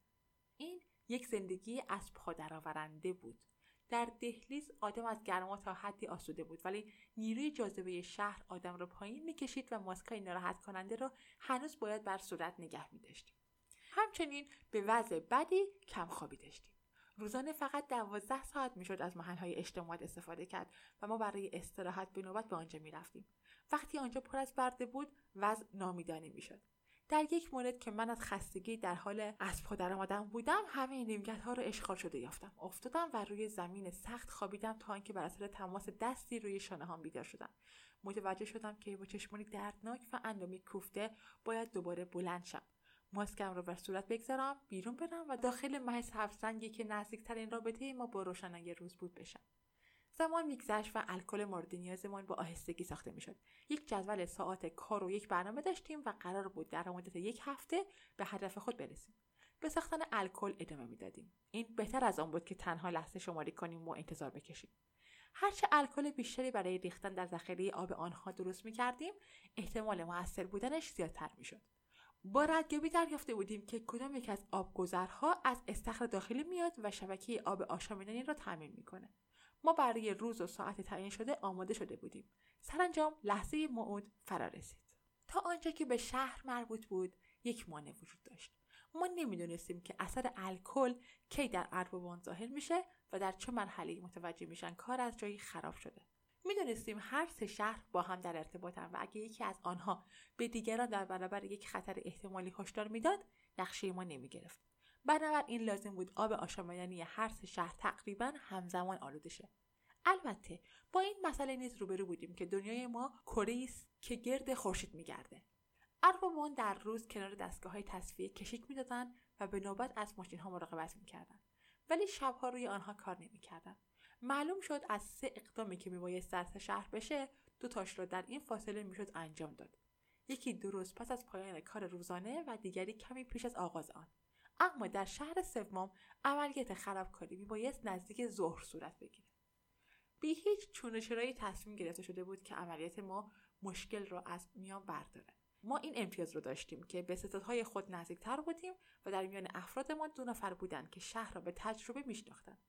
یک زندگی از پا بود. در دهلیز آدم از گرما تا حدی آسوده بود ولی نیروی جاذبه شهر آدم را پایین می‌کشید و ماسکای ناراحت کننده را هنوز باید بر صورت نگه میداشتیم. همچنین به وضع بدی کم خوابی داشتیم. روزانه فقط دوازده ساعت می‌شد از محلهای اجتماع استفاده کرد و ما برای استراحت به نوبت به آنجا می‌رفتیم. وقتی آنجا پر از برده بود وضع نامیدانه می‌شد. در یک مورد که من از خستگی در حال از پا آمدن بودم همه نیمکت ها رو اشغال شده یافتم. افتادم و روی زمین سخت خوابیدم تا اینکه بر اثر تماس دستی روی شانه هم بیدار شدم. متوجه شدم که با چشمانی دردناک و اندامی کوفته باید دوباره بلند شم. ماسکم رو بر صورت بگذارم بیرون برم و داخل مه سبزرنگی که نزدیکترین رابطه ما با روشنایی روز بود بشم. زمان میگذشت و الکل مورد نیازمان با آهستگی ساخته می‌شد. یک جدول ساعت کار و یک برنامه داشتیم و قرار بود در مدت یک هفته به هدف خود برسیم. به ساختن الکل ادامه می‌دادیم. این بهتر از آن بود که تنها لحظه شماری کنیم و انتظار بکشیم. هرچه الکل بیشتری برای ریختن در ذخیره آب آنها درست می‌کردیم احتمال موثر بودنش زیادتر می‌شد. با ردیابی دریافته بودیم که کدام یک از آبگذرها از استخر داخلی میاد و شبکه آب آشامیدنی را تامین می‌کنه. ما برای روز و ساعت تعیین شده آماده شده بودیم. سرانجام لحظه موعود فرا رسید. تا آنجا که به شهر مربوط بود یک مانع وجود داشت. ما نمی‌دونستیم که اثر الکل کی در اربابان ظاهر میشه و در چه مرحله متوجه میشن کار از جایی خراب شده. می‌دونستیم هر سه شهر با هم در ارتباطن و اگه یکی از آنها به دیگران در برابر یک خطر احتمالی هشدار می‌داد نقشه ما نمی‌گرفت. بنابراین لازم بود آب آشامیدنی هر سه شهر تقریبا همزمان آلوده شه. البته با این مسئله نیز روبرو بودیم که دنیای ما کره است که گرد خورشید میگرده. اربابان در روز کنار دستگاه های تصفیه کشیک می‌دادند و به نوبت از ماشین ها مراقبت می‌کردند ولی شبها روی آنها کار نمی‌کردند معلوم شد از سه اقدامی که میبایست در شهر بشه دو تاش را در این فاصله می‌شد انجام داد. یکی درست پس از پایان کار روزانه و دیگری کمی پیش از آغاز آن. اما در شهر سوم عملیات خرابکاری میبایست نزدیک ظهر صورت بگیره. بی هیچ چونشرایی تصمیم گرفته شده بود که عملیات ما مشکل را از میان برداره. ما این امتیاز رو داشتیم که به ستادهای خود نزدیکتر بودیم و در میان افرادمان دو نفر بودند که شهر را به تجربه میشناختند.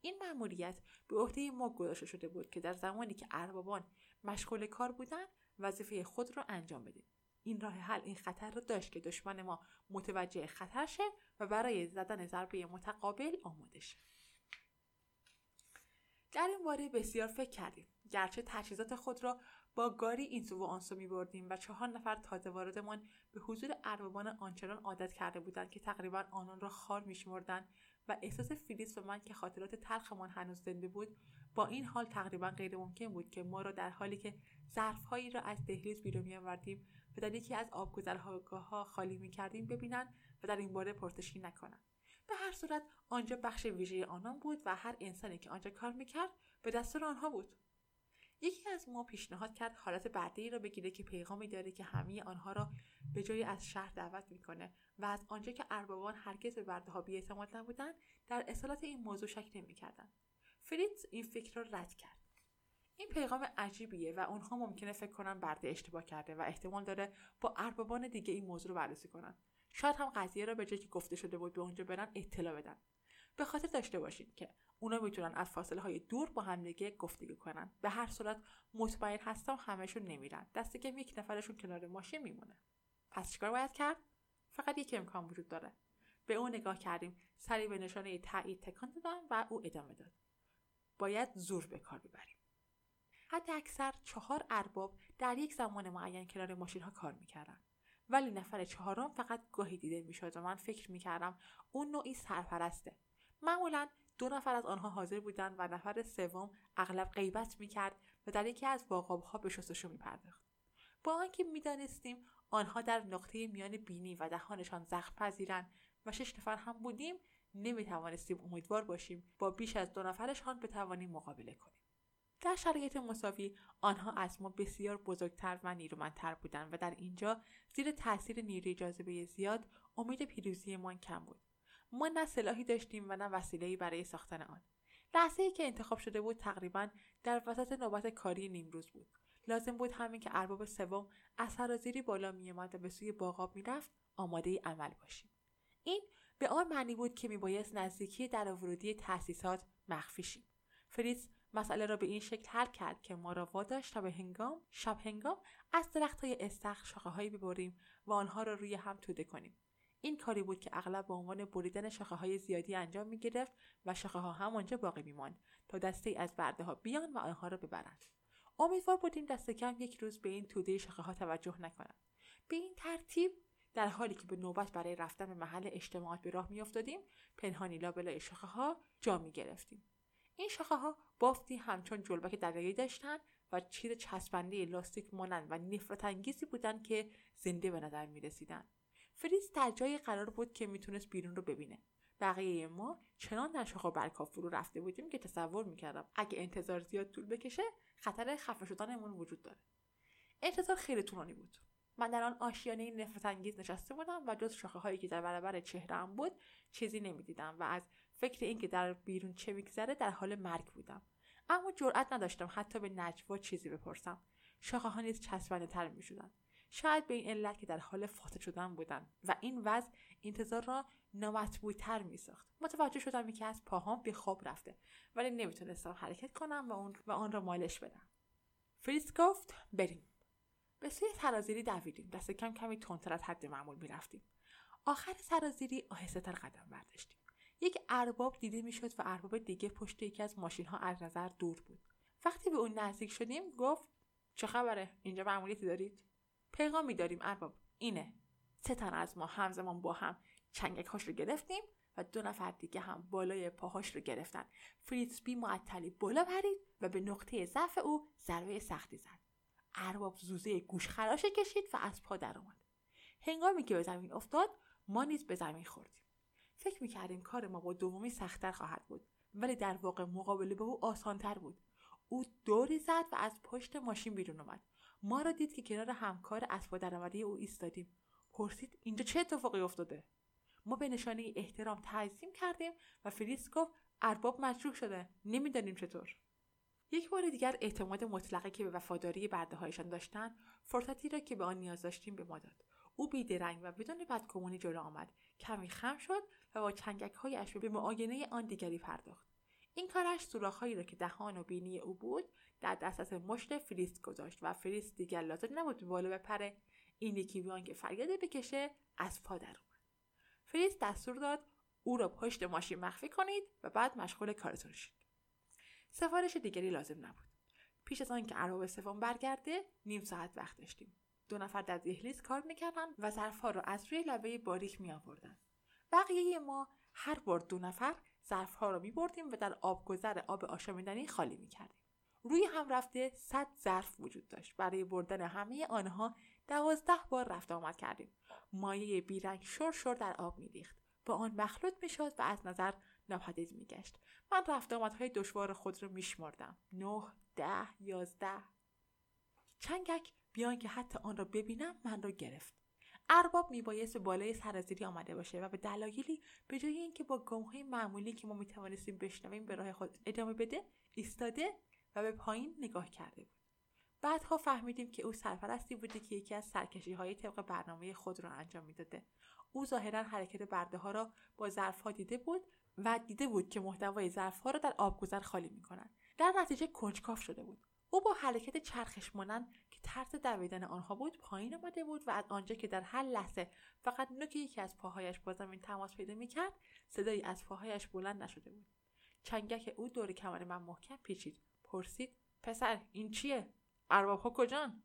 این مأموریت به عهده ما گذاشته شده بود که در زمانی که اربابان مشغول کار بودند وظیفه خود را انجام بدیم. این راه حل این خطر را داشت که دشمن ما متوجه خطر شه و برای زدن ضربه متقابل آماده شه. در این باره بسیار فکر کردیم. گرچه تجهیزات خود را با گاری این سو و آن سو می بردیم و چهار نفر تازه واردمان به حضور اربابان آنچنان عادت کرده بودند که تقریبا آنان را خار میشمردند و احساس فیلیس و من که خاطرات تلخمان هنوز زنده بود با این حال تقریبا غیر ممکن بود که ما را در حالی که ظرفهایی را از دهلیز بیرون میآوردیم و در یکی از آبگذرها خالی می‌کردیم ببینند و در این باره پرسشی نکنند. به هر صورت آنجا بخش ویژه آنان بود و هر انسانی که آنجا کار می‌کرد به دستور آنها بود. یکی از ما پیشنهاد کرد حالت بعدی را بگیره که پیغامی داره که همه آنها را به جای از شهر دعوت می‌کنه و از آنجا که اربابان هرگز به برده ها بیاعتماد نبودند در اصالت این موضوع شک نمی‌کردند. فریتز این فکر را رد کرد. این پیغام عجیبیه و اونها ممکنه فکر کنن برده اشتباه کرده و احتمال داره با اربابان دیگه این موضوع رو بررسی کنن. شاید هم قضیه را به جایی که گفته شده بود به اونجا برن اطلاع بدن. به خاطر داشته باشید که اونا می‌تونن از فاصله های دور با همدیگه گفتگو کنن. به هر صورت مطمئن هستم همهشون نمیرن. دست کم یک نفرشون کنار ماشین میمونه. پس چیکار باید کرد؟ فقط یک امکان وجود داره. به او نگاه کردیم سری به نشانه تایید تکان دادم و او ادامه داد. باید زور به کار ببریم. حتی اکثر چهار ارباب در یک زمان معین کنار ماشین ها کار می‌کردن. ولی نفر چهارم فقط گاهی دیده می‌شد و من فکر می‌کردم اون نوعی سرپرسته. معمولا دو نفر از آنها حاضر بودند و نفر سوم اغلب غیبت می‌کرد و در یکی از ها به شستشو میپرداخت. با آنکه می‌دانستیم آنها در نقطه میان بینی و دهانشان زخم پذیرند و شش نفر هم بودیم نمی‌توانستیم امیدوار باشیم با بیش از دو نفرشان بتوانیم مقابله کنیم. در شرایط مساوی آنها از ما بسیار بزرگتر و نیرومندتر بودند و در اینجا زیر تاثیر نیروی جاذبه زیاد امید پیروزیمان کم بود. ما نه سلاحی داشتیم و نه وسیلهای برای ساختن آن. لحظه ای که انتخاب شده بود تقریبا در وسط نوبت کاری نیمروز بود. لازم بود همین که ارباب سوم از سرازیری بالا میآمد و به سوی باغاب می‌رفت آماده عمل باشیم. این به آن معنی بود که میبایست نزدیکی در ورودی تأسیسات مخفی شیم. فریز مسئله را به این شکل حل کرد که ما را واداشت تا به هنگام شب هنگام از درخت های استخر شاخه هایی ببریم و آنها را روی هم توده کنیم. این کاری بود که اغلب به عنوان بریدن شاخه های زیادی انجام می گرفت و شاخه ها همانجا باقی می ماند تا دسته از برده ها بیان و آنها را ببرند. امیدوار بودیم دست کم یک روز به این توده شاخه ها توجه نکنند. به این ترتیب در حالی که به نوبت برای رفتن به محل اجتماعات به راه میافتادیم پنهانی لابلای شاخه ها جا می گرفتیم این شاخه ها بافتی همچون جلبک دریایی داشتند و چیز چسبنده لاستیک مانند و نفرت انگیزی بودند که زنده به نظر می رسیدن. فریز در جایی قرار بود که می‌تونست بیرون رو ببینه. بقیه ما چنان در شاخه برکاف فرو رفته بودیم که تصور می‌کردم اگه انتظار زیاد طول بکشه خطر خفه شدنمون وجود داره. انتظار خیلی طولانی بود. من در آن آشیانه نفرت انگیز نشسته بودم و جز شاخه هایی که در برابر چهرهام بود چیزی نمی‌دیدم و از فکر اینکه در بیرون چه میگذره در حال مرگ بودم. اما جرأت نداشتم حتی به نجوا چیزی بپرسم. شاخه ها نیز چسبنده تر می‌شدند. شاید به این علت که در حال فاطر شدن بودند و این وضع انتظار را نامطبوعتر میساخت. متوجه شدم که از پاهام به خواب رفته ولی نمی‌تونستم حرکت کنم و اون, و آن را مالش بدم. فریس گفت بریم. به سوی سرازیری دویدیم. دست کم کمی تندتر از حد معمول می‌رفتیم. آخر سرازیری آهسته تر قدم برداشتیم. یک ارباب دیده می‌شد و ارباب دیگه پشت یکی از ماشین ها از نظر دور بود. وقتی به اون نزدیک شدیم گفت چه خبره؟ اینجا معمولیتی دارید؟ پیغامی داریم ارباب. اینه. سه تن از ما همزمان با هم چنگک هاش رو گرفتیم و دو نفر دیگه هم بالای پاهاش رو گرفتن. فریتسبی معطلی بالا پرید و به نقطه ضعف او ضربه سختی زد. ارباب زوزه گوش خراشه کشید و از پا در اومد. هنگامی که به زمین افتاد ما نیز به زمین خوردیم. فکر می‌کردیم کار ما با دومی سختتر خواهد بود ولی در واقع مقابله به او آسانتر بود. او دوری زد و از پشت ماشین بیرون اومد. ما را دید که کنار همکار اسبا درآمده او ایستادیم. پرسید اینجا چه اتفاقی افتاده؟ ما به نشانه احترام تعظیم کردیم و فریس گفت ارباب مجروح شده. نمی‌دانیم چطور. یک بار دیگر اعتماد مطلقی که به وفاداری برده هایشان داشتند فرصتی را که به آن نیاز داشتیم به ما داد. او بیدرنگ و بدون بدکمونی جلو آمد. کمی خم شد و با چنگک به معاینه آن دیگری پرداخت. این کارش سوراخهایی را که دهان و بینی او بود در دسترس مشت فریست گذاشت و فریست دیگر لازم نبود بالا بپره. این یکی بیان که فریاده بکشه از پا در فریست دستور داد او را پشت ماشین مخفی کنید و بعد مشغول کارتون شید. سفارش دیگری لازم نبود. پیش از آنکه ارباب سوم برگرده نیم ساعت وقت داشتیم. دو نفر در دهلیز کار می‌کردند و ظرفها را از روی لبه باریک میآوردند. بقیه ما هر بار دو نفر ظرفها را میبردیم و در آبگذر آب آشامیدنی خالی می‌کردیم. روی هم رفته صد ظرف وجود داشت. برای بردن همه آنها دوازده بار رفت آمد کردیم. مایه بیرنگ شر شر در آب میریخت. با آن مخلوط می‌شد و از نظر ناپدید میگشت. من رفت آمدهای دشوار خود را میشمردم. نه ده یازده. چنگک بیان که حتی آن را ببینم من را گرفت. ارباب میبایست بالای سرازیری آمده باشه و به دلایلی به جای اینکه با گامهای معمولی که ما می‌توانستیم بشنویم به راه خود ادامه بده ایستاده و به پایین نگاه کرده بود. بعدها فهمیدیم که او سرپرستی بوده که یکی از سرکشی های طبق برنامه خود را انجام می‌داده. او ظاهرا حرکت برده ها را با ظرف ها دیده بود و دیده بود که محتوای ظرف ها را در آبگذر خالی می کنند. در نتیجه کنجکاف شده بود. او با حرکت چرخش مانند که طرز دویدن آنها بود پایین آمده بود و از آنجا که در هر لحظه فقط نوک یکی از پاهایش با زمین تماس پیدا می‌کرد صدایی از پاهایش بلند نشده بود. چنگک او دور کمر من محکم پیچید. پرسید پسر این چیه؟ ارباب ها کجان؟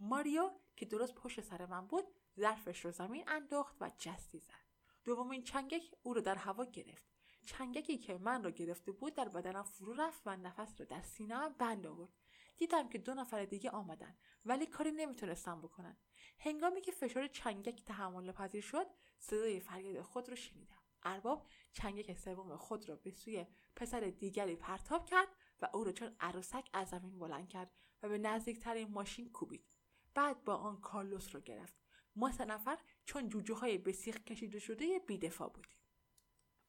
ماریو که درست پشت سر من بود ظرفش رو زمین انداخت و جستی زد. دومین چنگک او رو در هوا گرفت. چنگکی که من را گرفته بود در بدنم فرو رفت و نفس را در سینهام بند آورد. دیدم که دو نفر دیگه آمدن ولی کاری نمی‌تونستم بکنن. هنگامی که فشار چنگک تحمل پذیر شد صدای فریاد خود را شنیدم. ارباب چنگک سوم خود را به سوی پسر دیگری پرتاب کرد و او را چون عروسک از زمین بلند کرد و به نزدیکترین ماشین کوبید. بعد با آن کارلوس را گرفت. ما سه نفر چون جوجه به سیخ کشیده شده بیدفاع بودیم.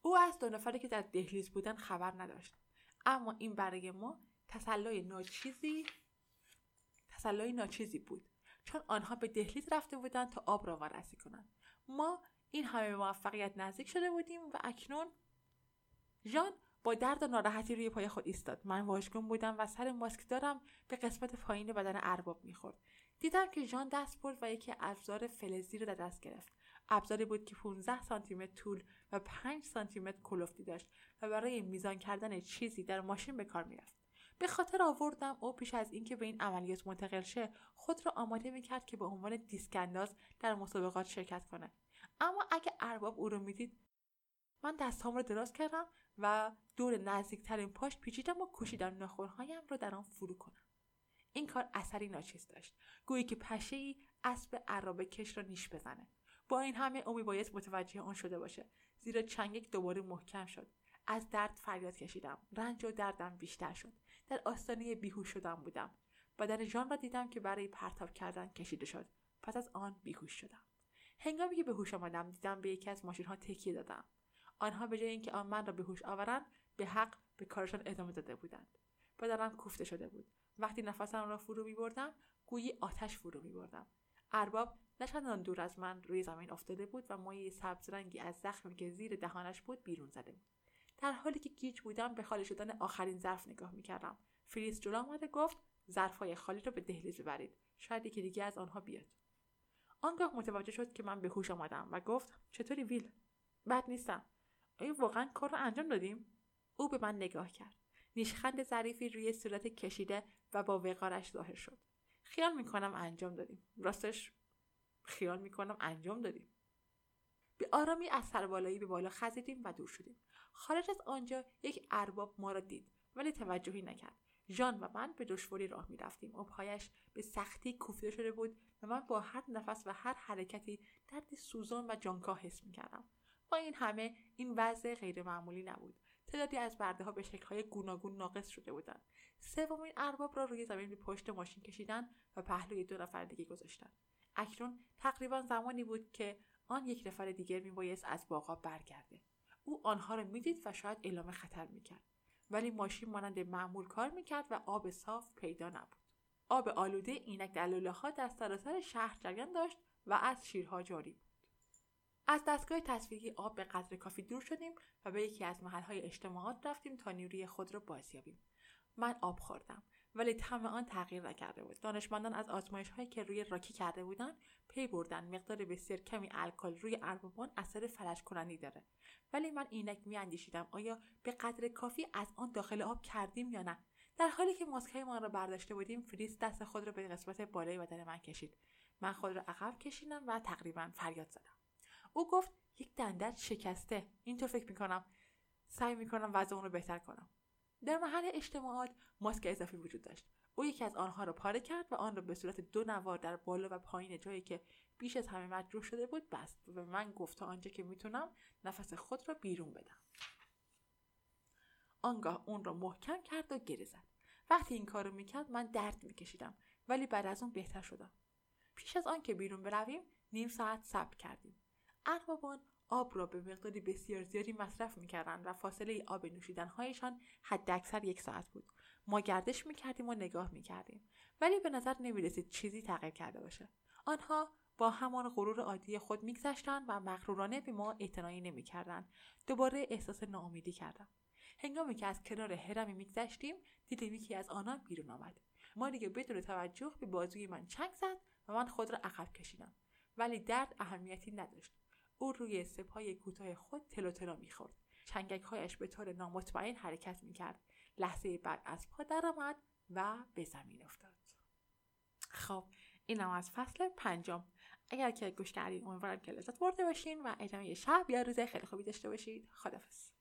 او از دو نفری که در دهلیز بودن خبر نداشت. اما این برای ما تسلای ناچیزی تسلای ناچیزی بود. چون آنها به دهلیز رفته بودند تا آب را وارسی کنند. ما این همه موفقیت نزدیک شده بودیم و اکنون ژان با درد و ناراحتی روی پای خود ایستاد. من واژگون بودم و سر ماسک دارم به قسمت پایین بدن ارباب می‌خورد. دیدم که ژان دست برد و یکی ابزار فلزی رو در دست گرفت. ابزاری بود که 15 سانتی متر طول و 5 سانتی متر کلفتی داشت و برای میزان کردن چیزی در ماشین به کار می‌رفت. به خاطر آوردم او پیش از اینکه به این عملیات منتقل شه خود را آماده می‌کرد که به عنوان دیسک انداز در مسابقات شرکت کنه. اما اگه ارباب او رو می‌دید من دستهام رو دراز کردم و دور نزدیکترین پاش پیچیدم و کوشیدم ناخونهایم را در آن فرو کنم. این کار اثری ناچیز داشت. گویی که پشه ای اسب عرابه کش را نیش بزنه. با این همه او میبایست متوجه آن شده باشه. زیرا چنگک دوباره محکم شد. از درد فریاد کشیدم. رنج و دردم بیشتر شد. در آستانه بیهوش شدم بودم بدن ژان را دیدم که برای پرتاب کردن کشیده شد. پس از آن بیهوش شدم. هنگامی که به هوش آمدم دیدم به یکی از ماشین ها تکیه دادم. آنها به جای اینکه آن من را به هوش آورند به حق به کارشان ادامه داده بودند. بدنم کوفته شده بود. وقتی نفسم را فرو می بردم گویی آتش فرو می بردم ارباب نه دور از من روی زمین افتاده بود و مایه سبز رنگی از زخمی که زیر دهانش بود بیرون زده بود. در حالی که گیج بودم به خالی شدن آخرین ظرف نگاه می‌کردم. فریس جلو آمده گفت ظرفهای خالی را به دهلیز ببرید. شاید یکی دیگه از آنها بیاد. آنگاه متوجه شد که من به هوش آمدم و گفت چطوری ویل؟ بد نیستم. آیا واقعا کار را انجام دادیم؟ او به من نگاه کرد. نیشخند ظریفی روی صورت کشیده و با وقارش ظاهر شد. خیال می‌کنم انجام دادیم. راستش خیال می‌کنم انجام دادیم. به آرامی از سربالایی به بالا خزیدیم و دور شدیم. خارج از آنجا یک ارباب ما را دید ولی توجهی نکرد. ژان و من به دشواری راه می‌رفتیم. و به سختی کوفته شده بود و من با هر نفس و هر حرکتی درد سوزان و جانکاه حس می‌کردم. با این همه این وضع غیرمعمولی نبود. تعدادی از برده ها به شکلهای گوناگون ناقص شده بودند. سومین ارباب را روی زمین به پشت ماشین کشیدن و پهلوی دو نفر دیگه گذاشتن. اکنون تقریبا زمانی بود که آن یک نفر دیگر میبایست از باغا برگرده. او آنها را می‌دید و شاید اعلام خطر می‌کرد. ولی ماشین مانند معمول کار می‌کرد و آب صاف پیدا نبود. آب آلوده اینک در ها در سراسر شهر جریان داشت و از شیرها جاری بود. از دستگاه تصویری آب به قدر کافی دور شدیم و به یکی از محلهای اجتماعات رفتیم تا نیروی خود را بازیابیم. من آب خوردم. ولی طعم آن تغییر نکرده بود. دانشمندان از آزمایش هایی که روی راکی کرده بودند پی بردن. مقدار بسیار کمی الکل روی اربابان اثر فلج کننده‌ای داره. ولی من اینک میاندیشیدم آیا به قدر کافی از آن داخل آب کردیم یا نه؟ در حالی که ماسکهای ما را برداشته بودیم فریتز دست خود را به قسمت بالای بدن من کشید. من خود را عقب کشیدم و تقریبا فریاد زدم. او گفت یک دندت شکسته. اینطور فکر می‌کنم. سعی می‌کنم وضع اون رو بهتر کنم. در محل اجتماعات ماسک اضافی وجود داشت. او یکی از آنها را پاره کرد و آن را به صورت دو نوار در بالا و پایین جایی که بیش از همه مجروح شده بود بست و به من گفت تا آنجا که می‌تونم نفس خود را بیرون بدم. آنگاه اون را محکم کرد و گره زد. وقتی این کار رو می‌کرد من درد میکشیدم ولی بعد از اون بهتر شدم. پیش از آن که بیرون برویم نیم ساعت صبر کردیم. اربابان آب را به مقداری بسیار زیادی مصرف می‌کردند و فاصله آب نوشیدنهایشان حداکثر یک ساعت بود. ما گردش می‌کردیم و نگاه می‌کردیم. ولی به نظر نمی‌رسید چیزی تغییر کرده باشه. آنها با همان غرور عادی خود میگذشتند و مغرورانه به ما اعتنایی نمی‌کردند. دوباره احساس ناامیدی کردم. هنگامی که از کنار هرمی میگذشتیم دیدیم یکی از آنان بیرون آمد. ما دیگه بدون توجه به بازوی من چنگ زد و من خود را عقب کشیدم. ولی درد اهمیتی نداشت. او روی سپای کوتاه خود تلو تلو می‌خورد. شنگک هایش به طور نامطمئن حرکت می‌کرد. لحظه بعد از پا درآمد و به زمین افتاد. خب اینم از فصل پنجم. اگر که گوش کردین امیدوارم که لذت برده باشین و ادامه شب یا روز خیلی خوبی داشته باشید. خدافظ